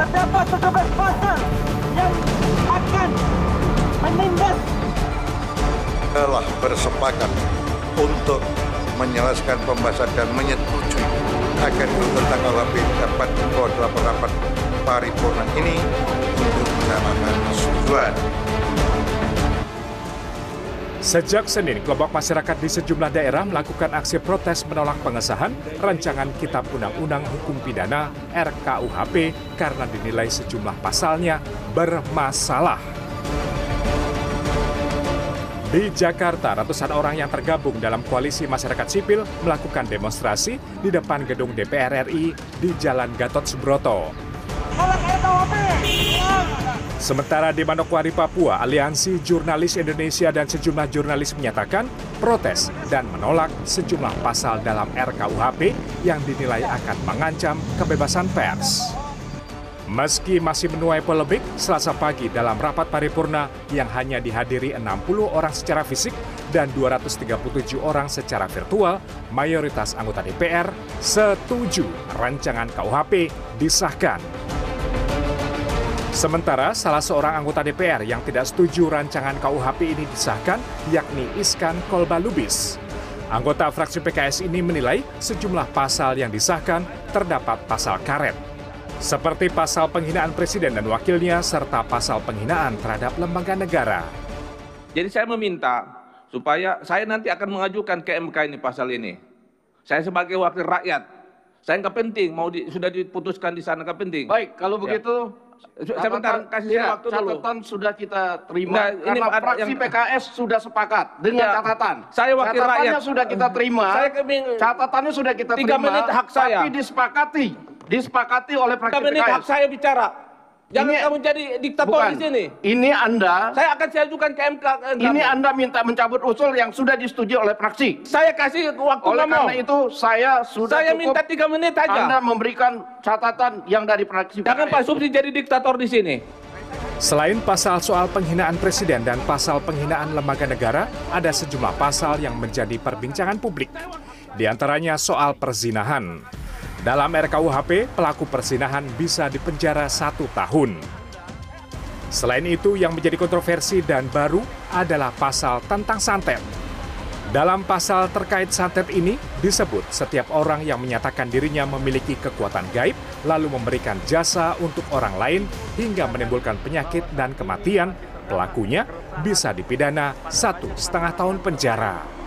terdapat petugas pasar yang akan menindas telah bersepakat untuk menyelesaikan pembahasan dan menyetujui agar tentang KUHP dapat dibawa dalam rapat paripurna ini untuk menamakan tujuan. Sejak Senin, kelompok masyarakat di sejumlah daerah melakukan aksi protes menolak pengesahan rancangan Kitab Undang-Undang Hukum Pidana RKUHP karena dinilai sejumlah pasalnya bermasalah. Di Jakarta, ratusan orang yang tergabung dalam koalisi masyarakat sipil melakukan demonstrasi di depan gedung DPR RI di Jalan Gatot Subroto. Sementara di Manokwari, Papua, Aliansi Jurnalis Indonesia dan sejumlah jurnalis menyatakan protes dan menolak sejumlah pasal dalam RKUHP yang dinilai akan mengancam kebebasan pers. Meski masih menuai polemik, selasa pagi dalam rapat paripurna yang hanya dihadiri 60 orang secara fisik dan 237 orang secara virtual, mayoritas anggota DPR setuju rancangan KUHP disahkan. Sementara salah seorang anggota DPR yang tidak setuju rancangan KUHP ini disahkan, yakni Iskan Kolbalubis. Anggota fraksi PKS ini menilai sejumlah pasal yang disahkan terdapat pasal karet. Seperti pasal penghinaan presiden dan wakilnya serta pasal penghinaan terhadap lembaga negara. Jadi saya meminta supaya saya nanti akan mengajukan ke MK ini pasal ini. Saya sebagai wakil rakyat, saya nggak penting mau di, sudah diputuskan di sana nggak penting. Baik, kalau Ya. Begitu Sebentar, catatan- kasih ya, waktu dulu. catatan sudah kita terima Nah, ini karena ada fraksi yang- PKS sudah sepakat dengan Ya, catatan. saya wakil Catatannya rakyat. sudah kita terima. Saya kebing- catatannya sudah kita Tiga terima. menit hak saya. Tapi disepakati, disepakati oleh fraksi Tiga menit PKS. hak saya bicara. Jangan Ini- kamu jadi diktator Bukan. di sini. Ini Anda, Saya akan saya ajukan ke MK. ini kamu. Anda minta mencabut usul yang sudah disetujui oleh fraksi. Saya kasih waktu Oleh karena itu saya sudah Saya cukup minta tiga menit aja. Anda memberikan catatan yang dari fraksi Jangan. Pak Supri jadi diktator di sini. Selain pasal soal penghinaan presiden dan pasal penghinaan lembaga negara, ada sejumlah pasal yang menjadi perbincangan publik. Di antaranya soal perzinahan. Dalam RKUHP, pelaku perzinahan bisa dipenjara satu tahun. Selain itu, yang menjadi kontroversi dan baru adalah pasal tentang santet. Dalam pasal terkait santet ini disebut setiap orang yang menyatakan dirinya memiliki kekuatan gaib lalu memberikan jasa untuk orang lain hingga menimbulkan penyakit dan kematian, pelakunya bisa dipidana satu setengah tahun penjara.